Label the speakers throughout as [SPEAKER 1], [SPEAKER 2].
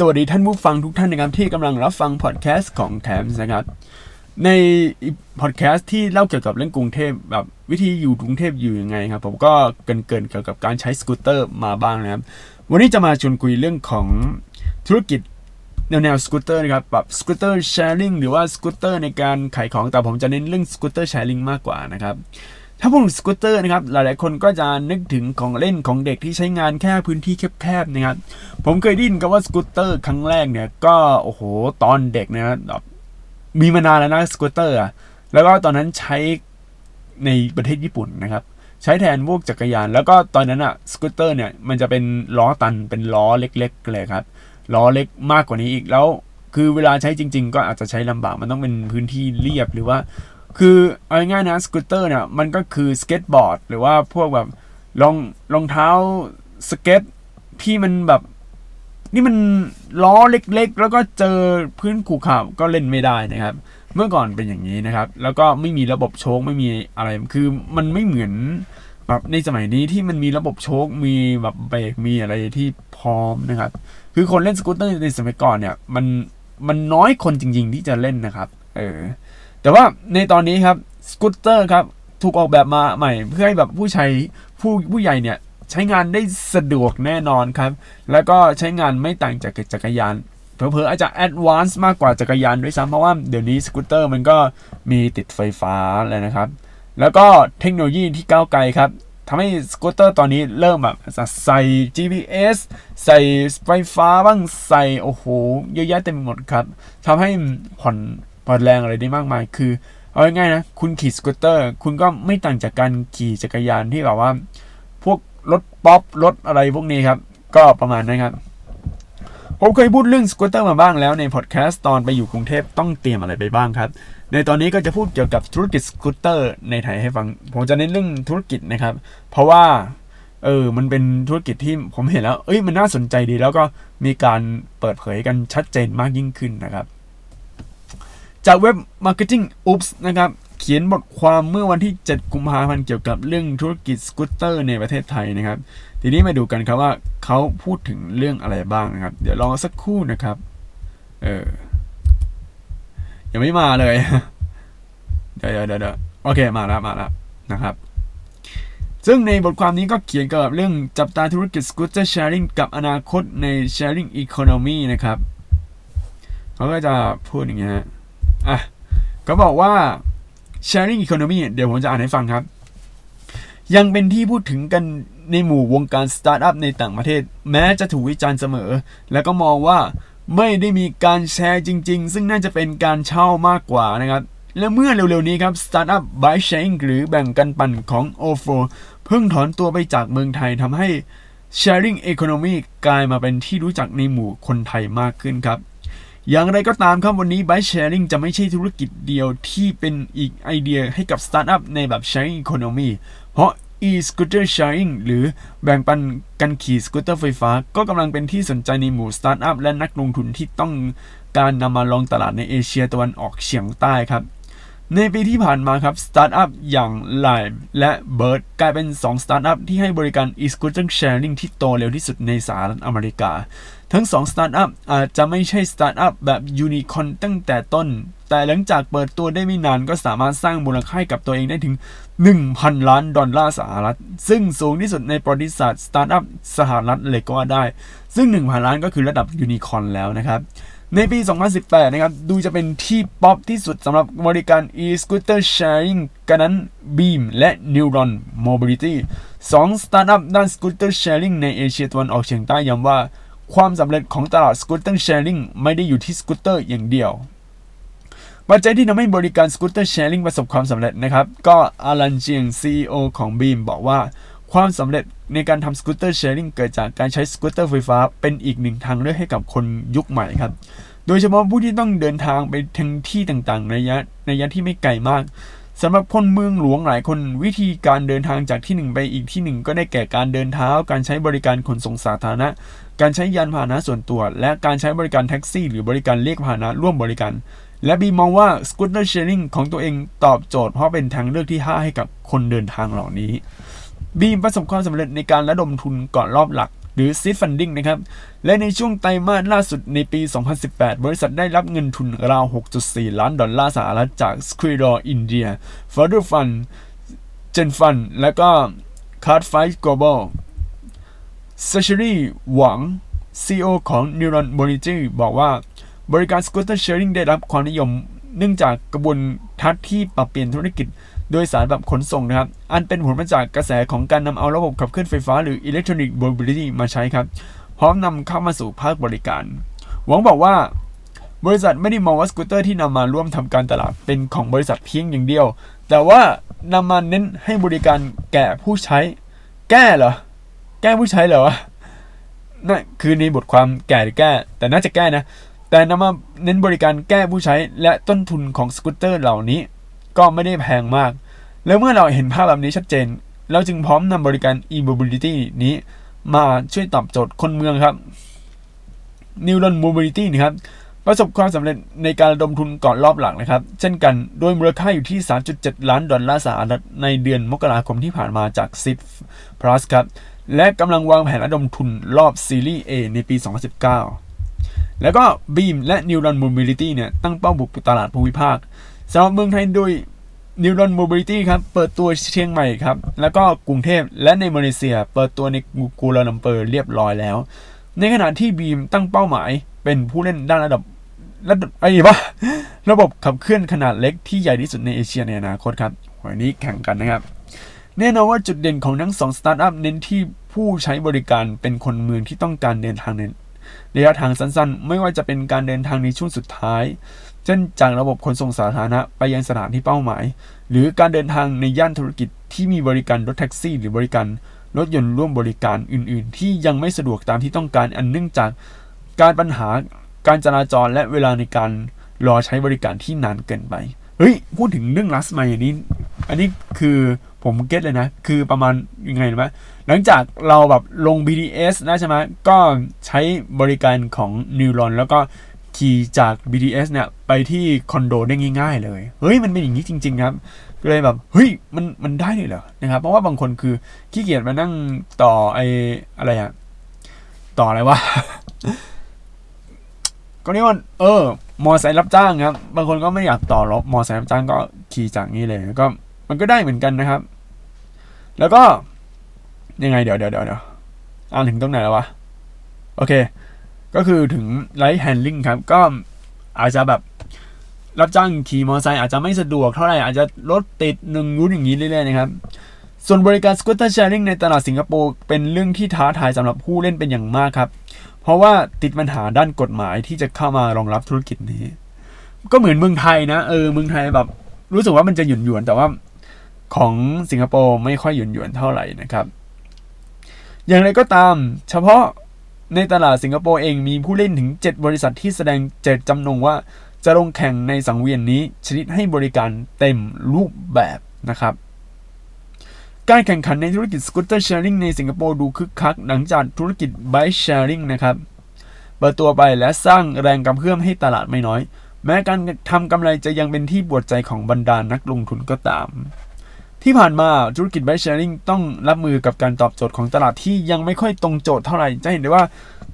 [SPEAKER 1] สวัสดีท่านผู้ฟังทุกท่านนะครับที่กำลังรับฟังพอดแคสต์ของแถมนะครับ ในพอดแคสต์ที่เล่าเกี่ยวกับเรื่องกรุงเทพแบบวิธีอยู่กรุงเทพอยู่ยังไงครับ ผมก็เกินเกินเกี่ยวกับการใช้สกูตเตอร์มาบ้างนะครับ วันนี้จะมาชวนคุยเรื่องของธุรกิจแนวแนวสกูตเตอร์นะครับแบบสกูตเตอร์ sharing หรือว่าสกูตเตอร์ในการขายของแต่ผมจะเน้นเรื่องสกูตเตอร์ sharing มากกว่านะครับ ถ้าพูดถึงสกูตเตอร์นะครับหลายๆ คนก็จะนึกถึงของเล่นของเด็กที่ใช้งานแค่พื้นที่แคบๆนะครับผมเคยได้ยินกับว่าสกูตเตอร์ครั้งแรกเนี่ยก็โอ้โหตอนเด็กนะแบบมีมานานแล้วนะสกูตเตอร์อะแล้วก็ตอนนั้นใช้ในประเทศญี่ปุ่นนะครับ ใช้แทนพวกจักรยาน แล้วก็ตอนนั้นอะสกูตเตอร์เนี่ยมันจะเป็นล้อตันเป็นล้อเล็กๆเลยครับล้อเล็กมากกว่านี้อีกแล้ว คือเวลาใช้จริง ๆ ก็อาจจะใช้ลำบากมันต้องเป็นพื้นที่เรียบหรือว่า คือเอาง่ายๆนะสกูตเตอร์เนี่ยมันก็คือสเก็ตบอร์ดหรือว่าพวกแบบรองรองเท้าสเก็ตที่มันแบบ นี่มันล้อเล็กๆ แล้วก็เจอพื้นขูขาวก็เล่นไม่ได้นะครับ เมื่อก่อนเป็นอย่างนี้นะครับ แล้วก็ไม่มีระบบโชคไม่มีอะไรคือมันไม่เหมือนแบบในสมัยนี้ที่มันมีระบบโชคมีแบบเบรกมีอะไรที่พร้อมนะครับ คือคนเล่นสกูตเตอร์ในสมัยก่อนเนี่ย มันมันน้อยคนจริง ๆ ที่จะเล่นนะครับ เออ แต่ว่าในตอนนี้ครับสกูตเตอร์ครับถูกออกแบบมาใหม่ เพื่อให้แบบผู้ใช้ผู้ผู้ใหญ่เนี่ยใช้งานได้สะดวกแน่นอนครับ แล้วก็ใช้งานไม่ต่างจากจักรยานเผลอๆอาจจะ advance มากกว่าจักรยานด้วยซ้ำเพราะว่าเดี๋ยวนี้สกูตเตอร์มันก็มีติดไฟฟ้าแล้วนะครับ แล้วก็เทคโนโลยีที่ก้าวไกลครับทำให้สกูตเตอร์ตอนนี้เริ่มแบบใส่ GPS ใส่ไฟฟ้าบ้างใส่โอ้โหเยอะแยะเต็มหมดครับทำให้ผ่อน ผ่อนแรงอะไรได้มากมาย คือ เอาง่ายๆนะ คุณขี่สกูตเตอร์ คุณก็ไม่ต่างจากการขี่จักรยานที่แบบว่า พวกรถป๊อปรถอะไรพวกนี้ครับ ก็ประมาณนั้นครับ ผมเคยพูดเรื่องสกูตเตอร์มาบ้างแล้วในพอดแคสต์ตอนไปอยู่กรุงเทพต้องเตรียมอะไรไปบ้างครับ ในตอนนี้ก็จะพูดเกี่ยวกับธุรกิจสกูตเตอร์ในไทยให้ฟัง ผมจะเน้นเรื่องธุรกิจนะครับ เพราะว่าเออ มันเป็นธุรกิจที่ผมเห็นแล้ว เอ้ย มันน่าสนใจดี แล้วก็มีการเปิดเผยกันชัดเจนมากยิ่งขึ้นนะครับ จากเว็บ Marketing Oops นะครับเขียนบทความเมื่อวันที่ 7 กุมภาพันธ์เกี่ยวกับเรื่องธุรกิจสกูตเตอร์ในประเทศไทยนะครับ ทีนี้มาดูกันครับว่าเขาพูดถึงเรื่องอะไรบ้างนะครับ เดี๋ยวลองสักครู่นะครับ เออ ยังไม่มาเลย เดี๋ยวเดี๋ยวเดี๋ยวโอเค มาแล้วมาแล้วนะครับ ซึ่งในบทความนี้ก็เขียนเกี่ยวกับเรื่องจับตาธุรกิจ scooter sharing กับอนาคตใน sharing economy นะครับ เขาก็จะพูดอย่างเงี้ย อะก็บอกว่า sharing economy เดี๋ยวผมจะอ่านให้ฟังครับ ยังเป็นที่พูดถึงกันในหมู่วงการสตาร์ทอัพในต่างประเทศ แม้จะถูกวิจารณ์เสมอ แล้วก็มองว่าไม่ได้มีการแชร์จริง ๆ ซึ่งน่าจะเป็นการเช่ามากกว่านะครับ และเมื่อเร็วๆนี้ครับสตาร์ทอัพ bike sharing หรือแบ่งกันปั่นของ ofo เพิ่งถอนตัวไปจากเมืองไทยทำให้ sharing economy กลายมาเป็นที่รู้จักในหมู่คนไทยมากขึ้นครับ อย่างไรก็ตามครับวันนี้ Bike Sharing จะไม่ใช่ธุรกิจเดียวที่เป็นอีกไอเดียให้กับสตาร์ทอัพในแบบ Sharing Economy เพราะ e-scooter sharing หรือแบ่งปันกันขี่สกูตเตอร์ไฟฟ้า ก็กำลังเป็นที่สนใจในหมู่สตาร์ทอัพและนักลงทุนที่ต้องการนำมาลองตลาดในเอเชียตะวันออกเฉียงใต้ครับ ในปีที่ผ่านมาครับ สตาร์ทอัพอย่าง Lime และ Bird กลายเป็น 2 สตาร์ทอัพที่ให้บริการ e-scooter sharing ที่โตเร็วที่สุดในสหรัฐอเมริกา ทั้ง2สตาร์ทอัพอาจจะไม่ใช่สตาร์ทอัพแบบยูนิคอนตั้งแต่ต้น แต่หลังจากเปิดตัวได้ไม่นานก็สามารถสร้างมูลค่ากับตัวเองได้ถึง 1,000 ล้านดอลลาร์สหรัฐ ซึ่งสูงที่สุดในประวัติศาสตร์สตาร์ทอัพสหรัฐเลยก็ว่าได้ ซึ่ง 1,000 ล้านก็คือระดับยูนิคอนแล้วนะครับในปี 2018 นะครับ ดูจะเป็นที่ป๊อปที่สุดสำหรับบริการ e-scooter sharing กันนั้น Beam และ Neuron Mobility 2สตาร์ทอัพด้าน scooter sharing ในเอเชียตะวันออกเฉียงใต้ย้ำว่า ความสำเร็จของตลาด scooter sharing ไม่ได้อยู่ที่สกูตเตอร์อย่างเดียว ปัจจัยที่ทำให้บริการ scooter sharing ประสบความสำเร็จนะครับ ก็อารันเจียง CEO ของ Beam บอกว่าความสำเร็จในการทำสกูตเตอร์แชร์ลิงเกิดจากการใช้สกูตเตอร์ไฟฟ้าเป็นอีกหนึ่งทางเลือกให้กับคนยุคใหม่ครับ โดยเฉพาะผู้ที่ต้องเดินทางไปถึงที่ต่างๆ ในระยะในระยะที่ไม่ไกลมากสำหรับคนเมืองหลวงหลายคนวิธีการเดินทางจากที่หนึ่งไปอีกที่หนึ่งก็ได้แก่การเดินเท้า การใช้บริการขนส่งสาธารณะ การใช้ยานพาหนะส่วนตัว และการใช้บริการแท็กซี่ หรือบริการเรียกพาหนะร่วมบริการ และบีมองว่าสกูตเตอร์ sharing ของตัวเองตอบโจทย์เพราะเป็นทางเลือกที่ 5 ให้กับคนเดินทางเหล่านี้บีมประสบความสำเร็จในการระดมทุนก่อนรอบหลัก หรือ seed funding นะครับ และในช่วงไตรมาสล่าสุดในปี 2018 บริษัทได้รับเงินทุนราว 6.4 ล้านดอลลาร์สหรัฐจาก s q u i d o r India Further Fund Gen Fund และก็ Card Fight Global ซ a ช h รีหวัง CEO ของ Neuron Mobility บอกว่า บริการ Scooter Sharing ได้รับความนิยม เนื่องจากกระบวนทัศน์ที่ปรับเปลี่ยนธุรกิจโดยสารแบบขนส่งนะครับ อันเป็นผลมาจากกระแสของการนำเอาระบบขับเคลื่อนไฟฟ้าหรือ Electronic Mobility มาใช้ครับ พร้อมนำเข้ามาสู่ภาคบริการ หวังบอกว่า บริษัทไม่ได้มองว่าสกูตเตอร์ที่นำมาร่วมทำการตลาดเป็นของบริษัทเพียงอย่างเดียว แต่ว่านำมาเน้นให้บริการแก่ผู้ใช้ แก้เหรอ แก้ผู้ใช้เหรอวะนั่นคือในบทความแก่หรือแก้ แต่น่าจะแก้นะ แต่นำมาเน้นบริการแก้ผู้ใช้และต้นทุนของสกูตเตอร์เหล่านี้ ก็ไม่ได้แพงมาก แล้วเมื่อเราเห็นภาพแบบนี้ชัดเจน เราจึงพร้อมนำบริการ e-mobility นี้มาช่วยตอบโจทย์คนเมืองครับ Neuron Mobility นะครับ ประสบความสำเร็จในการระดมทุนก่อนรอบหลังนะครับ เช่นกันโดยมูลค่าอยู่ที่ 3.7 ล้านดอลลาร์สหรัฐในเดือนมกราคมที่ผ่านมาจาก s i p Plus ครับ และกำลังวางแผนระดมทุนรอบซีรีส์ A ในปี 2019 แล้วก็ Beam และ Neuron Mobility เนี่ยตั้งเป้าบุกตลาดภูมิภาคสำหรับเมืองไทยโดย Neuron Mobility ครับ เปิดตัวเชียงใหม่ครับ แล้วก็กรุงเทพและในมาเลเซีย เปิดตัวในกูลาลัมเปอร์เรียบร้อยแล้ว ในขณะที่บีมตั้งเป้าหมายเป็นผู้เล่นด้านระดับระดับไอ้ปะระบบขับเคลื่อนขนาดเล็กที่ใหญ่ที่สุดในเอเชียในอนาคตครับวันนี้แข่งกันนะครับ แน่นอนว่าจุดเด่นของทั้งสองสตาร์ทอัพเน้นที่ผู้ใช้บริการเป็นคนเมืองที่ต้องการเดินทางในระยะทางสั้นๆ ไม่ว่าจะเป็นการเดินทางในช่วงสุดท้าย เช่นจากระบบขนส่งสาธารณะไปยังสถานที่เป้าหมาย หรือการเดินทางในย่านธุรกิจที่มีบริการรถแท็กซี่ หรือบริการรถยนต์ร่วมบริการอื่น ๆ ที่ยังไม่สะดวกตามที่ต้องการอันเนื่องจากการปัญหาการจราจรและเวลาในการรอใช้บริการที่นานเกินไป เฮ้ย พูดถึงเรื่องลัสไมอันนี้ อันนี้คือ ผมเก็ตเลยนะ คือประมาณยังไงนะหลังจากเราแบบลง BTS นะใช่ไหมก็ใช้บริการของนิวรอนแล้วก็ขี่จาก BTS เนี่ยไปที่คอนโดได้ง่าย ๆ เลย เฮ้ยมันเป็นอย่างนี้จริง ๆ ครับก็เลยแบบเฮ้ยมันมันได้เลยเหรอนะครับเพราะว่าบางคนคือขี้เกียจมานั่งต่อไออะไรอะต่ออะไรวะก็นี่ว่าเออมอไซค์รับจ้างครับบางคนก็ไม่อยากต่อรถมอไซค์รับจ้างก็ขี่จากนี้เลยก็ มันก็ได้เหมือนกันนะครับ แล้วก็ยังไงเดี๋ยวเดี๋ยวเดี๋ยวเดี๋ยวอ่านถึงตรงไหนแล้ววะ โอเค ก็คือถึง ride hailing ครับ ก็อาจจะแบบรับจ้างขี่มอเตอร์ไซค์อาจจะไม่สะดวกเท่าไหร่ อาจจะรถติดหนึ่งรุ่นอย่างนี้เรื่อยๆนะครับ ส่วนบริการสกูตเตอร์แชร์ริงในตลาดสิงคโปร์เป็นเรื่องที่ท้าทายสำหรับผู้เล่นเป็นอย่างมากครับ เพราะว่าติดปัญหาด้านกฎหมายที่จะเข้ามารองรับธุรกิจนี้ ก็เหมือนเมืองไทยนะ เออเมืองไทยแบบ รู้สึกว่ามันจะหยุ่นหยวนแต่ว่า ของสิงคโปร์ไม่ค่อยหยุนหยวนเท่าไหร่นะครับ อย่างไรก็ตาม เฉพาะในตลาดสิงคโปร์เองมีผู้เล่นถึง 7 บริษัทที่แสดงเจตจำนงว่าจะลงแข่งในสังเวียนนี้ชนิดให้บริการเต็มรูปแบบนะครับ การแข่งขันในธุรกิจสกูตเตอร์แชร์ริงในสิงคโปร์ดูคึกคัก หลังจากธุรกิจไบค์แชร์ริงนะครับ เปิดตัวไปและสร้างแรงกำเพื่อมให้ตลาดไม่น้อย แม้การทำกำไรจะยังเป็นที่ปวดใจของบรรดานักลงทุนก็ตาม ที่ผ่านมาธุรกิจไบค์แชร์ริงต้องรับมือกับการตอบโจทย์ของตลาดที่ยังไม่ค่อยตรงโจทย์เท่าไหร่ จะเห็นได้ว่า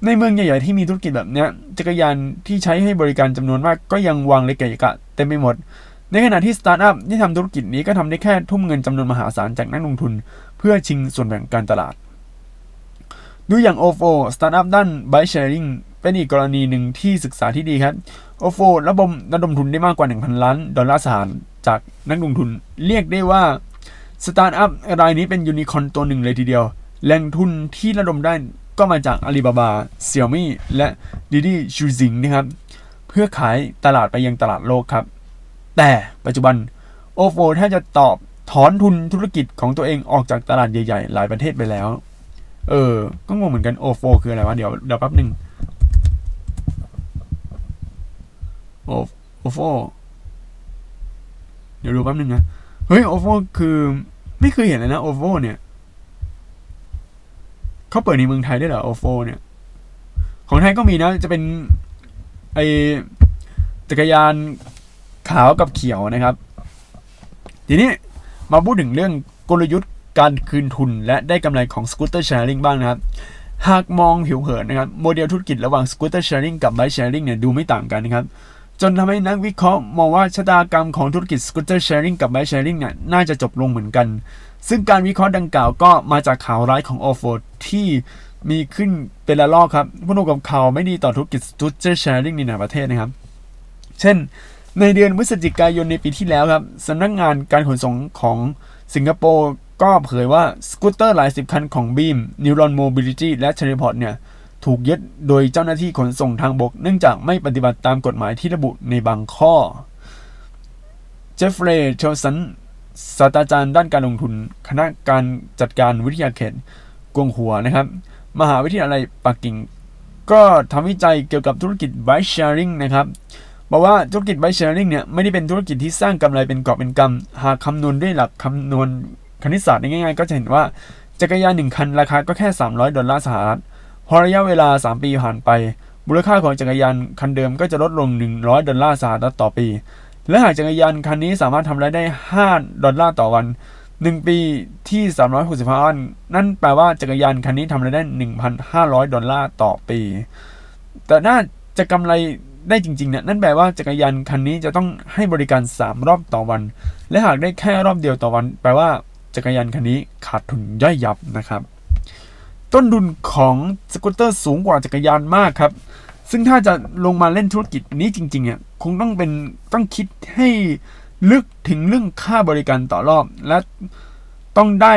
[SPEAKER 1] ในเมืองใหญ่ๆที่มีธุรกิจแบบนี้จักรยานที่ใช้ให้บริการจำนวนมากก็ยังวางเล็กะกะเต็มไปหมด ในขณะที่สตาร์ทอัพที่ทำธุรกิจนี้ก็ทำได้แค่ทุ่มเงินจำนวนมหาศาลจากนักลงทุน เพื่อชิงส่วนแบ่งการตลาด ดูอย่าง ofo สตาร์ทอัพด้าน Bike Sharing เป็นอีกกรณีหนึ่งที่ศึกษาที่ดีครับ ofo ระบบระดมทุนได้มากกว่า 1,000 ล้านดอลลาร์สหรัฐจากนักลงทุน เรียกได้ว่า สตาร์ทอัพรายนี้เป็นยูนิคอนตัวหนึ่งเลยทีเดียวแหล่งทุนที่ระดมได้ก็มาจาก Alibaba Xiaomi และ Didi Chuxing นะครับเพื่อขยายตลาดไปยังตลาดโลกครับ แต่ปัจจุบัน ofo ถ้าจะตอบถอนทุนธุรกิจของตัวเองออกจากตลาดใหญ่ๆ หลายประเทศไปแล้ว เออ ก็งงเหมือนกัน ofo คืออะไรวะ เดี๋ยวเดี๋ยวแป๊บหนึ่งโอ ofo เดี๋ยวดูแป๊บหนึ่งนะ เฮ้ย ofo คือ ไม่เคยเห็นเลยนะ ofo เนี่ยเขาเปิดในเมืองไทยได้เหรอ ofo เนี่ย ของไทยก็มีนะ จะเป็นไอจักรยานขาวกับเขียวนะครับ ทีนี้มาพูดถึงเรื่องกลยุทธ์การคืนทุนและได้กำไรของ scooter sharing บ้างนะครับ หากมองผิวเผินนะครับ โมเดลธุรกิจระหว่าง scooter sharing กับ bike sharing เนี่ยดูไม่ต่างกันนะครับ จนทำให้นักวิเคราะห์มองว่าชะตากรรมของธุรกิจ scooter sharing กับ bike sharing เนี่ยน่าจะจบลงเหมือนกัน ซึ่งการวิเคราะห์ดังกล่าวก็มาจากข่าวร้ายของ ofo ที่มีขึ้นเป็นระลอกครับบวกกับข่าวไม่ดีต่อธุรกิจ scooter sharing ในหลายประเทศนะครับ เช่น ในเดือนพฤศจิกายนในปีที่แล้วครับสำนักงงานการขนส่งของสิงคโปร์ก็เผยว่าสกูตเตอร์หลายสิบคันของ Beam Neuron Mobility และ c h e r r y p o t เนี่ย ถูกยึดโดยเจ้าหน้าที่ขนส่งทางบก เนื่องจากไม่ปฏิบัติตามกฎหมายที่ระบุในบางข้อ เจฟเฟรย์เชลสันศาสตราจารย์ด้านการลงทุน คณะการจัดการวิทยาเขตกวงหัวนะครับ มหาวิทยาลัยปักกิ่ง ก็ทำวิจัยเกี่ยวกับธุรกิจ bike sharing นะครับบอกว่าธุรกิจ bike sharing เนี่ยไม่ได้เป็นธุรกิจที่สร้างกำไรเป็นกอบเป็นกำหากคำนวณด้วยหลักคำนวณคณิตศาสตร์ง่ายๆ ก็จะเห็นว่าจักรยานหนึ่งคันราคาก็แค่ 300 ดอลลาร์สหรัฐ พอระยะเวลา 3 ปีผ่านไป มูลค่าของจักรยานคันเดิมก็จะลดลง 100 ดอลลาร์สหรัฐต่อปี และหากจักรยานคันนี้สามารถทำรายได้ 5 ดอลลาร์ต่อวัน 1 ปีที่ 365 วัน นั่นแปลว่าจักรยานคันนี้ทำรายได้ 1,500 ดอลลาร์ต่อปี แต่น่าจะกำไรได้จริงๆเนี่ยนั่นแปลว่าจักรยานคันนี้จะต้องให้บริการ 3 รอบต่อวัน และหากได้แค่รอบเดียวต่อวัน แปลว่าจักรยานคันนี้ขาดทุนย่อยยับนะครับ ต้นทุนของสกูตเตอร์สูงกว่าจักรยานมากครับ ซึ่งถ้าจะลงมาเล่นธุรกิจนี้จริงๆเนี่ยคงต้องเป็นต้องคิดให้ลึกถึงเรื่องค่าบริการต่อรอบ และต้องได้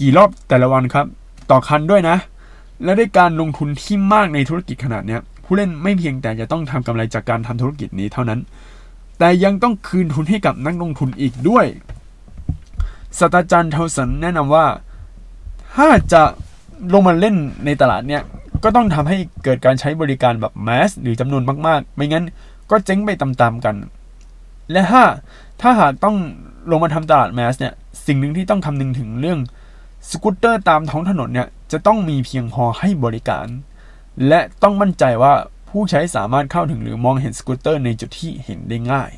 [SPEAKER 1] กี่รอบแต่ละวันครับ ต่อคันด้วยนะ และด้วยการลงทุนที่มากในธุรกิจขนาดนี้ผู้เล่นไม่เพียงแต่จะต้องทำกำไรจากการทำธุรกิจนี้เท่านั้น แต่ยังต้องคืนทุนให้กับนักลงทุนอีกด้วยศาสตราจารย์เทาสันแนะนำว่า ถ้าจะ ลงมาเล่นในตลาดเนี่ยก็ต้องทำให้เกิดการใช้บริการแบบแมสหรือจำนวนมากๆ ไม่งั้นก็เจ๊งไปตามๆกัน และถ้าถ้าหากต้องลงมาทำตลาดแมสเนี่ยสิ่งหนึ่งที่ต้องคำนึงถึงเรื่องสกูตเตอร์ตามท้องถนนเนี่ยจะต้องมีเพียงพอให้บริการ และต้องมั่นใจว่าผู้ใช้สามารถเข้าถึงหรือมองเห็นสกูตเตอร์ในจุดที่เห็นได้ง่าย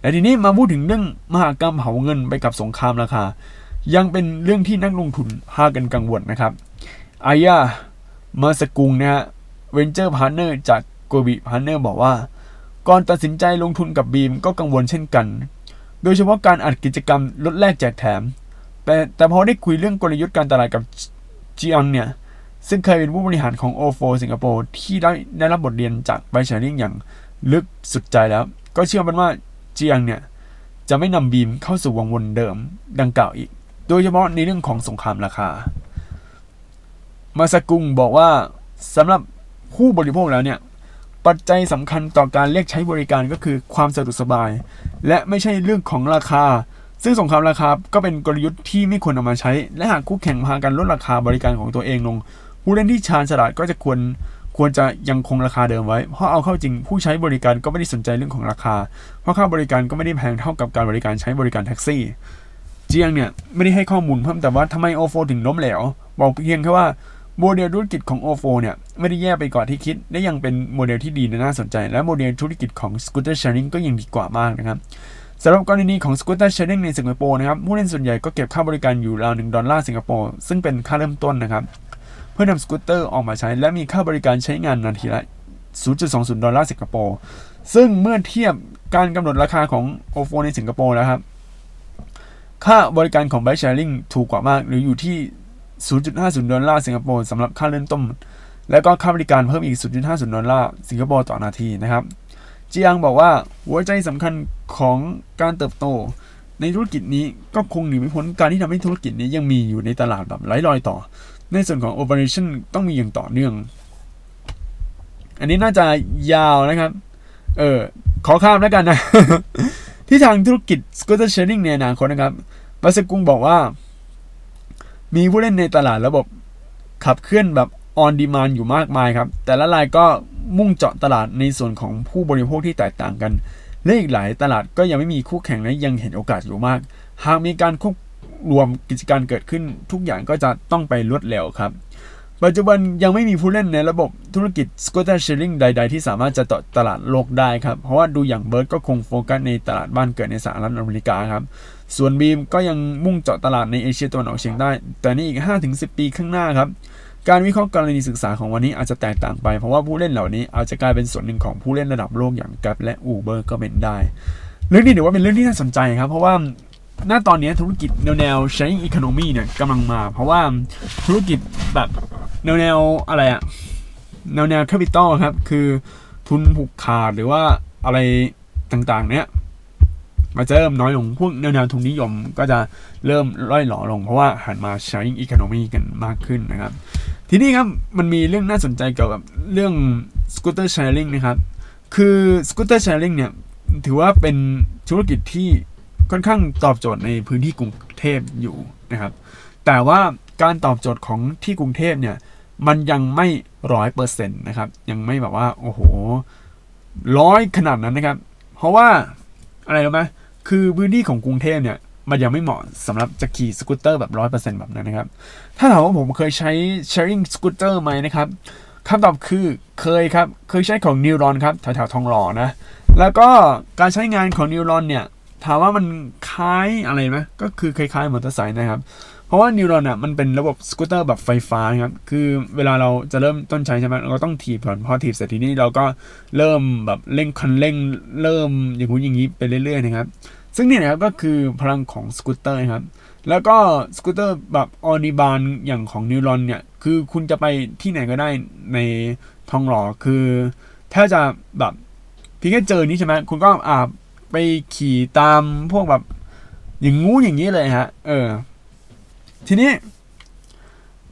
[SPEAKER 1] และทีนี้มาพูดถึงเรื่องมหกรรมเผาเงินไปกับสงครามราคา ยังเป็นเรื่องที่นักลงทุนพากันกังวลนะครับอายามาสกุงนะฮะ Venture Partner จาก Gobi Partners บอกว่า ก่อนตัดสินใจลงทุนกับ Beam ก็กังวลเช่นกัน โดยเฉพาะการอัดกิจกรรมลดแลกแจกแถม แต่แต่พอได้คุยเรื่องกลยุทธ์การตลาดกับจีอังเนี่ย ซึ่งเคยเป็นผู้บริหารของโอโฟสิงคโปร์ที่ได้ได้รับบทเรียนจากไบชาริงอย่างลึกสุดใจแล้ว ก็เชื่อมันว่าจียงเนี่ยจะไม่นำบีมเข้าสู่วงวนเดิมดังกล่าวอีก โดยเฉพาะในเรื่องของสงครามราคา มาสกุงบอกว่าสำหรับผู้บริโภคแล้วเนี่ย ปัจจัยสำคัญต่อการเรียกใช้บริการก็คือความสะดวกสบาย และไม่ใช่เรื่องของราคา ซึ่งสงครามราคาก็เป็นกลยุทธ์ที่ไม่ควรเอามาใช้ และหากคู่แข่งพากันลดราคาบริการของตัวเองลง ผู้เล่นที่ชาญฉลาดก็จะควรควรจะยังคงราคาเดิมไว้ เพราะเอาเข้าจริงผู้ใช้บริการก็ไม่ได้สนใจเรื่องของราคา เพราะค่าบริการก็ไม่ได้แพงเท่ากับการบริการใช้บริการแท็กซี่ เจียงเนี่ยไม่ได้ให้ข้อมูลเพิ่มแต่ว่าทำไม Ofo ถึงล้มเหลว บอกเพียงแค่ว่าโมเดลธุรกิจของ Ofo เนี่ยไม่ได้แย่ไปกว่าที่คิด และยังเป็นโมเดลที่ดีและน่าสนใจ และโมเดลธุรกิจของสกูตเตอร์ sharing ก็ยังดีกว่ามากนะครับสำหรับกรณีของสกูตเตอร์ sharing ในสิงคโปร์นะครับผู้เล่นส่วนใหญ่ก็เก็บค่าบริการอยู่ราวหนึ่งดอลลาร์สิงคโปร์ซึ่งเป็นค่าเริ่มต้นนะครับเพื่อนำสกูตเตอร์ออกมาใช้ และมีค่าบริการใช้งานนาทีละ 0.20 ดอลลาร์สิงคโปร์ซึ่งเมื่อเทียบการกำหนดราคาของ Ofo ในสิงคโปร์แล้วครับ ค่าบริการของ Bike Sharing ถูกกว่ามาก หรืออยู่ที่ 0.50 ดอลลาร์สิงคโปร์สำหรับค่าเริ่มต้น แล้วก็ค่าบริการเพิ่มอีก 0.50 ดอลลาร์สิงคโปร์ต่อนาทีนะครับจียังบอกว่าหัวใจสำคัญของการเติบโต ในธุรกิจนี้ก็คงหนีไม่พ้นการที่ทำให้ธุรกิจนี้ยังมีอยู่ในตลาดแบบไร้รอยต่อ ในส่วนของ operation ต้องมีอย่างต่อเนื่อง อันนี้น่าจะยาวนะครับ เออขอข้ามแล้วกันนะ ที่ทางธุรกิจ scooter sharing ในอนาคตนะครับบาสกุงบอกว่า มีผู้เล่นในตลาดระบบขับเคลื่อนแบบ on demand อยู่มากมายครับ แต่ละรายก็มุ่งเจาะตลาดในส่วนของผู้บริโภคที่แตกต่างกัน และอีกหลายตลาดก็ยังไม่มีคู่แข่งและยังเห็นโอกาสอยู่มาก หากมีการควบรวมกิจการเกิดขึ้นทุกอย่างก็จะต้องไปรวดเร็วครับ ปัจจุบันยังไม่มีผู้เล่นในระบบธุรกิจสกูตเตอร์ sharing ใด ๆ ที่สามารถจะต่อตลาดโลกได้ครับ เพราะว่าดูอย่าง Bird ก็คงโฟกัสในตลาดบ้านเกิดในสหรัฐอเมริกาครับ ส่วน Beam ก็ยังมุ่งเจาะตลาดในเอเชียตะวันออกเฉียงใต้แต่นี่อีก 5-10 ปีข้างหน้าครับ การวิเคราะห์กรณีศึกษาของวันนี้อาจจะแตกต่างไป เพราะว่าผู้เล่นเหล่านี้อาจจะกลายเป็นส่วนหนึ่งของผู้เล่นระดับโลกอย่างกับและ Uber ก็เป็นได้ เรื่องนี้ถือว่าเป็นเรื่องที่น่าสนใจครับเพราะว่า ณตอนนี้ธุรกิจแนวแนว sharing economy เนี่ยกำลังมา เพราะว่าธุรกิจแบบแนวแนวอะไรอะแนวแนว capital ครับ คือทุนผูกขาดหรือว่าอะไรต่างๆ เนี้ยมาจะเริ่มน้อยลงพวกแนวแนวทุนนิยมก็จะเริ่มร่อยหล่อลง เพราะว่าหันมา sharing economy กันมากขึ้นนะครับ ทีนี้ครับมันมีเรื่องน่าสนใจเกี่ยวกับเรื่อง scooter sharing นะครับ คือ scooter sharing เนี่ยถือว่าเป็นธุรกิจที่ ค่อนข้างตอบโจทย์ในพื้นที่กรุงเทพอยู่นะครับ แต่ว่าการตอบโจทย์ของที่กรุงเทพเนี่ยมันยังไม่ร้อยเปอร์เซ็นต์นะครับ ยังไม่แบบว่าโอ้โหร้อยขนาดนั้นนะครับ เพราะว่าอะไรรู้ไหมคือพื้นที่ของกรุงเทพเนี่ยมันยังไม่เหมาะสำหรับจะขี่สกูตเตอร์แบบร้อยเปอร์เซ็นต์แบบนั้นนะครับ ถ้าถามว่าผมเคยใช้ sharing scooter ไหมนะครับคำตอบคือเคยครับ เคยใช้ของ Neuron ครับแถวๆทองหล่อนะ แล้วก็การใช้งานของ Neuron เนี่ย ถามว่ามันคล้ายอะไรไหมก็คือคล้ายๆมอเตอร์ไซค์นะครับ เพราะว่า Neuron อะมันเป็นระบบสกูตเตอร์แบบไฟฟ้าครับ คือเวลาเราจะเริ่มต้นใช้ใช่ไหมเราก็ต้องถีบก่อนพอถีบเสร็จทีนี้เราก็เริ่มแบบเร่งคันเร่งเริ่มอย่างนู้นอย่างนี้ไปเรื่อยๆนะครับ ซึ่งนี่นะครับก็คือพลังของสกูตเตอร์ครับ แล้วก็สกูตเตอร์แบบออนิบานอย่างของนิวรอนเนี่ย คือคุณจะไปที่ไหนก็ได้ในทองหล่อคือ ถ้าจะแบบเพียงแค่เจอนี้ใช่ไหมคุณก็อ่า ไปขี่ตามพวกแบบอย่างงู้อย่างนี้เลยฮะ เออ ทีนี้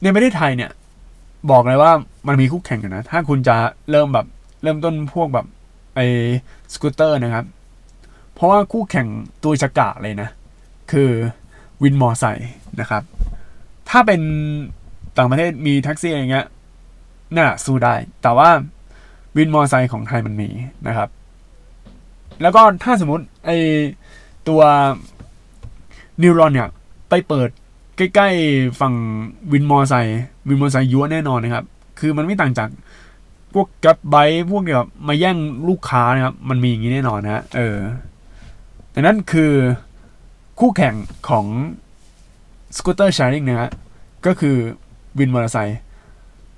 [SPEAKER 1] ในประเทศไทยเนี่ย บอกเลยว่ามันมีคู่แข่งกันนะ ถ้าคุณจะเริ่มแบบเริ่มต้นพวกแบบไอ้สกูตเตอร์นะครับ เพราะว่าคู่แข่งตัวฉกาจเลยนะ คือวินมอไซค์นะครับ ถ้าเป็นต่างประเทศมีแท็กซี่อะไรเงี้ยน่าสู้ได้ แต่ว่าวินมอไซค์ของไทยมันมีนะครับ แล้วก็ถ้าสมมติไอตัว Neuron เนี่ย ไปเปิดใกล้ๆฝั่งวินมอไซค์วินมอไซค์ยัวะแน่นอนนะครับ คือมันไม่ต่างจากพวก Grab Bike พวกแบบมาแย่งลูกค้านะครับ มันมีอย่างนี้แน่นอนนะเออดังนั้นคือคู่แข่งของสกูตเตอร์ sharing นะฮะก็คือวินมอเตอร์ไซค์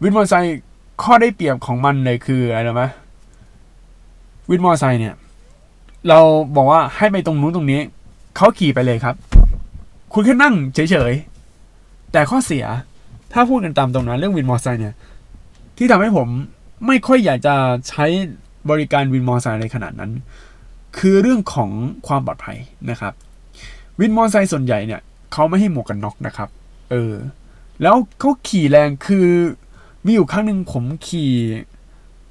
[SPEAKER 1] วินมอเตอร์ไซค์ข้อได้เปรียบของมันเลยคืออะไรรู้ไหมวินมอเตอร์ไซค์เนี่ย เราบอกว่าให้ไปตรงนู้นตรงนี้ เขาขี่ไปเลยครับ คุณแค่นั่งเฉยๆ แต่ข้อเสียถ้าพูดกันตามตรงนั้นเรื่องวินมอเตอร์ไซค์เนี่ย ที่ทำให้ผมไม่ค่อยอยากจะใช้บริการวินมอเตอร์ไซค์ในขนาดนั้น คือเรื่องของความปลอดภัยนะครับ วินมอเตอร์ไซค์ส่วนใหญ่เนี่ยเขาไม่ให้หมวกกันน็อกนะครับ เออ แล้วเขาขี่แรงคือมีอยู่ครั้งหนึ่งผมขี่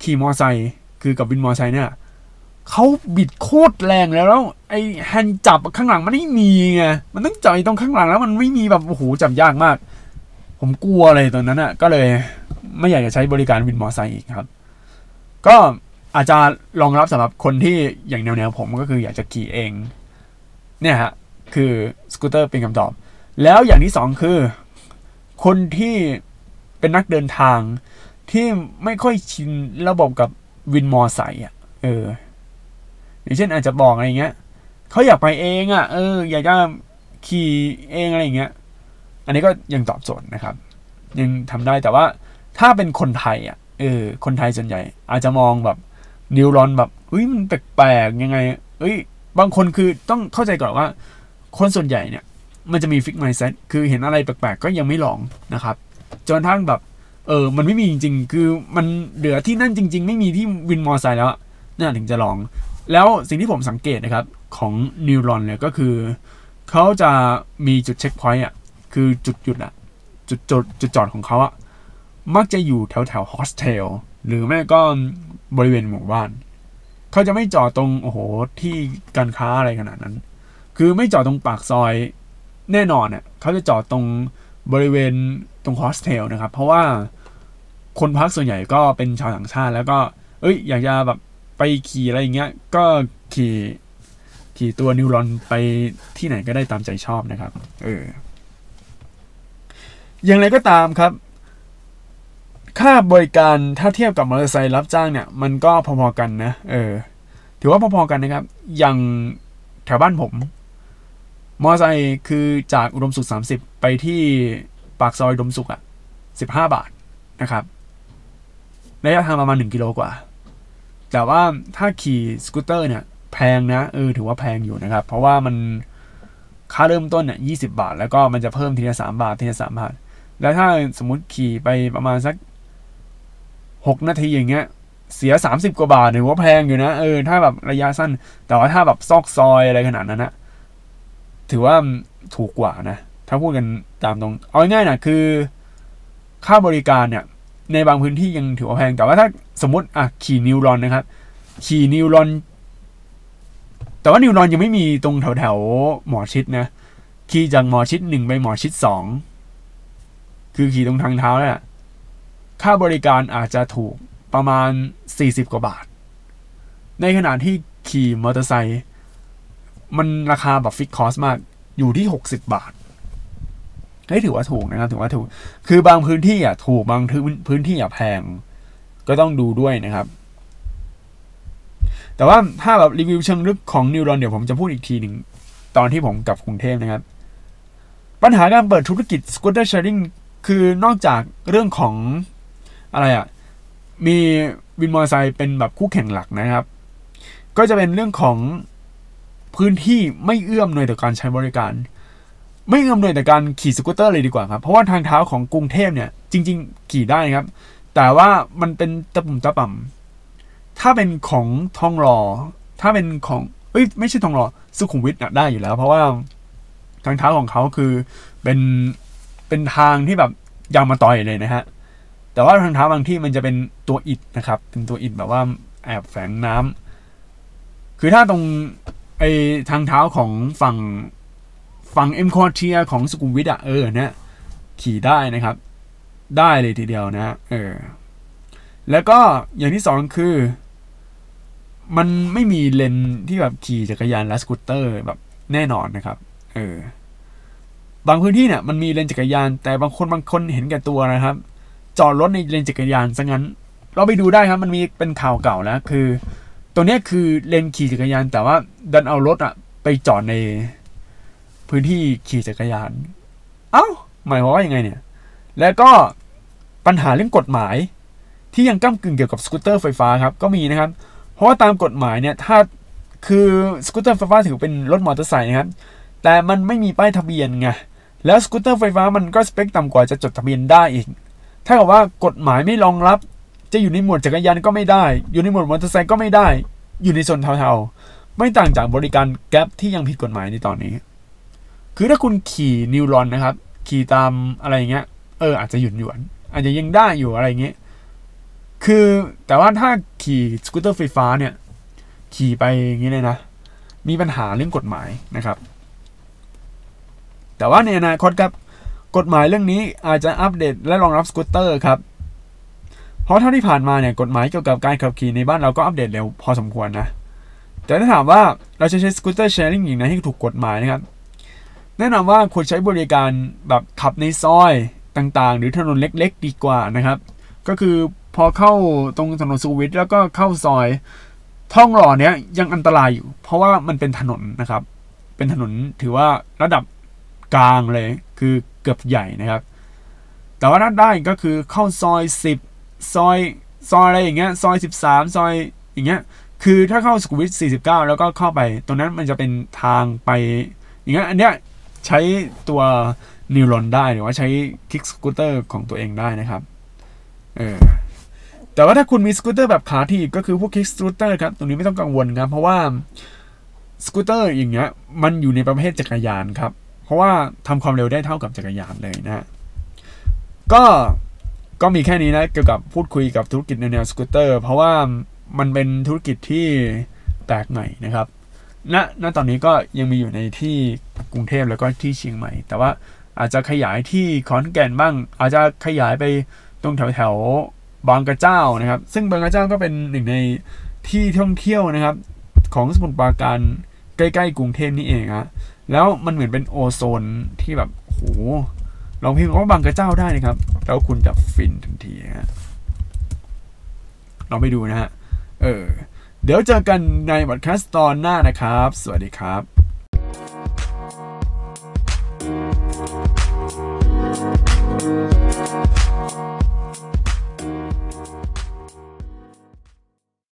[SPEAKER 1] ขี่มอไซค์คือกับวินมอไซค์เนี่ย เขาบิดโคตรแรงแล้วแล้วไอแฮนด์จับข้างหลังมันไม่มีไงมันต้องจับตรงข้างหลังแล้วมันไม่มีแบบโอ้โหจับยากมาก ผมกลัวเลยตอนนั้นอะ ก็เลยไม่อยากจะใช้บริการวินมอไซค์อีกครับ ก็อาจจะรองรับสำหรับคนที่อย่างแนวๆผมก็คืออยากจะขี่เอง เนี่ยฮะ คือสกูตเตอร์เป็นคำตอบ แล้วอย่างที่สองคือ คนที่เป็นนักเดินทางที่ไม่ค่อยชินระบบกับวินมอไซค์อะเออ อย่างเช่นอาจจะบอกอะไรเงี้ยเขาอยากไปเองอะเอออยากจะขี่เองอะไรเงี้ย อันนี้ก็ยังตอบโจทย์นะครับ ยังทำได้แต่ว่าถ้าเป็นคนไทยอะเออคนไทยส่วนใหญ่ อาจจะมองแบบนิวรอนแบบเฮ้ยมันแปลกๆยังไง เอ้ย บางคนคือต้องเข้าใจก่อนว่า คนส่วนใหญ่เนี่ย มันจะมี fixed mindset คือเห็นอะไรแปลกๆ ก็ยังไม่ลองนะครับจนทั้งแบบเออ มันไม่มีจริงๆ คือมันเหลือที่นั่นจริง ๆ ไม่มีที่วินมอไซค์แล้วน่าถึงจะลอง แล้วสิ่งที่ผมสังเกตนะครับของ Neuron เนี่ยก็คือเขาจะมีจุด checkpoint อะคือจุดหยุดอะจุดจดจุดจอดของเขาอะมักจะอยู่แถวแถวโฮสเทลหรือไม่ก็บริเวณหมู่บ้าน เขาจะไม่จอดตรงโอ้โหที่การค้าอะไรขนาดนั้น คือไม่จอดตรงปากซอยแน่นอนเนี่ยเขาจะจอดตรงบริเวณตรงโฮสเทลนะครับ เพราะว่าคนพักส่วนใหญ่ก็เป็นชาวต่างชาติ แล้วก็ เอ้ย อยากจะแบบ ไปขี่อะไรอย่างเงี้ย ก็ขี่ขี่ตัว Neuron ไปที่ไหนก็ได้ตามใจชอบนะครับ เออ อย่างไรก็ตามครับ ค่าบริการถ้าเทียบกับมอเตอร์ไซค์รับจ้างเนี่ย มันก็พอๆกันนะ เออ ถือว่าพอๆกันนะครับ อย่างแถวบ้านผม มอเตอร์ไซค์คือจากอุดมสุข 30 ไปที่ปากซอยอุดมสุขอะ15 บาทนะครับ ระยะทางประมาณหนึ่งกิโลกว่า แต่ว่าถ้าขี่สกูตเตอร์เนี่ยแพงนะเออถือว่าแพงอยู่นะครับ เพราะว่ามันค่าเริ่มต้นเนี่ยยี่สิบาท แล้วก็มันจะเพิ่มทีละสามบาททีละสามบาท แล้วถ้าสมมติขี่ไปประมาณสักหกนาทีอย่างเงี้ยเสียสามสิบกว่าบาทถือว่าแพงอยู่นะเออถ้าแบบระยะสั้น แต่ว่าถ้าแบบซอกซอยอะไรขนาดนั้นนะถือว่าถูกกว่านะ ถ้าพูดกันตามตรง เอาง่ายๆนะคือ ค่าบริการเนี่ย ในบางพื้นที่ยังถือว่าแพง แต่ว่าถ้าสมมติอะขี่นิวรอนนะครับ ขี่นิวรอน แต่ว่านิวรอนยังไม่มีตรงแถวแถวหมอชิดนะ ขี่จากหมอชิดหนึ่งไปหมอชิดสอง คือขี่ตรงทางเท้าเนี่ยค่าบริการอาจจะถูกประมาณ 40 กว่าบาท ในขณะที่ขี่มอเตอร์ไซค์มันราคาแบบฟิกคอสมากอยู่ที่ 60 บาท เฮ้ยถือว่าถูกนะครับถือว่าถูก คือบางพื้นที่อะถูกบางพื้นที่อะแพง ก็ต้องดูด้วยนะครับ แต่ว่าถ้าแบบรีวิวเชิงลึกของนิวรอนเดี๋ยวผมจะพูดอีกทีหนึ่งตอนที่ผมกลับกรุงเทพนะครับ ปัญหาการเปิดธุรกิจสกูตเตอร์แชร์ริงคือนอกจากเรื่องของอะไรอะมีวินมอเตอร์ไซค์เป็นแบบคู่แข่งหลักนะครับ ก็จะเป็นเรื่องของพื้นที่ไม่เอื้อมหน่วยต่อการใช้บริการ ไม่เอื้อน่วยต่การขี่สกูตเตอร์เลยดีกว่าครับ เพราะว่าทางเท้าของกรุงเทพเนี่ยจริง ๆ ขี่ได้ครับ แต่ว่ามันเป็นตะปุ่มตะป่ำถ้าเป็นของทองหล่อถ้าเป็นของเอ้ยไม่ใช่ทองหล่อสุขุมวิทได้อยู่แล้ว เพราะว่าทางเท้าของเขาคือเป็นเป็นทางที่แบบยางมาต่อยเลยนะฮะแต่ว่าทางเท้าบางที่มันจะเป็นตัวอิดนะครับ เป็นตัวอิดแบบว่าแอบแฝงน้ำคือถ้าตรงไอทางเท้าของฝั่ง ฝั่งเอ็มคอเทียของสุขุมวิทอะเออเนี่ยขี่ได้นะครับ ได้เลยทีเดียวนะเออแล้วก็อย่างที่สองคือ มันไม่มีเลนที่แบบขี่จักรยานและสกูตเตอร์แบบแน่นอนนะครับ เออบางพื้นที่เนี่ยมันมีเลนจักรยาน แต่บางคนบางคนเห็นแก่ตัวนะครับ จอดรถในเลนจักรยานซะงั้น เราไปดูได้ครับ มันมีเป็นข่าวเก่าแล้วคือ ตัวนี้คือเลนขี่จักรยาน แต่ว่าดันเอารถอะไปจอดใน พื้นที่ขี่จักรยาน เอ้า หมายความว่ายังไงเนี่ย แล้วก็ปัญหาเรื่องกฎหมาย ที่ยังก้ำกึ่งเกี่ยวกับสกูตเตอร์ไฟฟ้าครับ ก็มีนะครับ เพราะว่าตามกฎหมายเนี่ย ถ้าคือสกูตเตอร์ไฟฟ้าถือเป็นรถมอเตอร์ไซค์นะครับ แต่มันไม่มีป้ายทะเบียนไง แล้วสกูตเตอร์ไฟฟ้ามันก็สเปคต่ำกว่าจะจดทะเบียนได้อีก เท่ากับว่ากฎหมายไม่รองรับ จะอยู่ในหมวดจักรยานก็ไม่ได้ อยู่ในหมวดมอเตอร์ไซค์ก็ไม่ได้ อยู่ในโซนเทาๆ ไม่ต่างจากบริการ Grab ที่ยังผิดกฎหมายในตอนนี้ คือถ้าคุณขี่ Neuron นะครับ ขี่ตามอะไรเงี้ย เอออาจจะหยุดหยวน อาจจะยังได้อยู่อะไรเงี้ย คือแต่ว่าถ้าขี่สกูตเตอร์ไฟฟ้าเนี่ย ขี่ไปอย่างนี้เลยนะ มีปัญหาเรื่องกฎหมายนะครับ แต่ว่าในอนาคตครับกฎหมายเรื่องนี้อาจจะอัปเดตและรองรับสกูตเตอร์ครับ เพราะเท่าที่ผ่านมาเนี่ยกฎหมายเกี่ยวกับการขับขี่ในบ้านเราก็อัปเดตเร็วพอสมควรนะ แต่ถ้าถามว่าเราจะใช้สกูตเตอร์แชร์ลิงอย่างไรให้ถูกกฎหมายนะครับ แนะนำว่าควรใช้บริการแบบขับในซอยต่างๆ หรือถนนเล็ก ๆ ดีกว่านะครับ ก็คือพอเข้าตรงถนนสุวิทแล้วก็เข้าซอยท่องหล่อเนี้ยยังอันตรายอยู่ เพราะว่ามันเป็นถนนนะครับ เป็นถนนถือว่าระดับกลางเลย คือเกือบใหญ่นะครับ แต่ว่าถ้าได้ก็คือเข้าซอยสิบซอยซอยอะไรอย่างเงี้ยซอยสิบสามซอยอย่างเงี้ยคือถ้าเข้าสุขุมวิทสี่สิบเก้าแล้วก็เข้าไปตรงนั้นมันจะเป็นทางไป อย่างเงี้ยอันเนี้ย ใช้ตัว Neuron ได้หรือว่าใช้ kick scooter ของตัวเองได้นะครับเออแต่ว่าถ้าคุณมีสกูตเตอร์แบบขาที่ก็คือพวก kick scooter ครับตรงนี้ไม่ต้องกังวลครับเพราะว่าสกูตเตอร์อย่างเงี้ยมันอยู่ในประเภทจักรยานครับ เพราะว่าทำความเร็วได้เท่ากับจักรยานเลยนะก็ก็มีแค่นี้นะเกี่ยวกับพูดคุยกับธุรกิจแนวสกูตเตอร์เพราะว่ามันเป็นธุรกิจที่แปลกใหม่นะครับ ณณตอนนี้ก็ยังมีอยู่ในที่กรุงเทพแล้วก็ที่เชียงใหม่ แต่ว่าอาจจะขยายที่ขอนแก่นบ้าง อาจจะขยายไปตรงแถวแถวบางกระเจ้านะครับ ซึ่งบางกระเจ้าก็เป็นหนึ่งในที่ท่องเที่ยวนะครับ ของสมุทรปราการใกล้ๆกรุงเทพนี่เองฮะแล้วมันเหมือนเป็นโอโซนที่แบบโหลองพิมพ์ว่าบางกระเจ้าได้นะครับ แล้วคุณจะฟินทันทีฮะลองไปดูนะฮะเออ เดี๋ยวเจอกันในบอดแคสต์ตอนหน้านะครับ สวัสดีครับ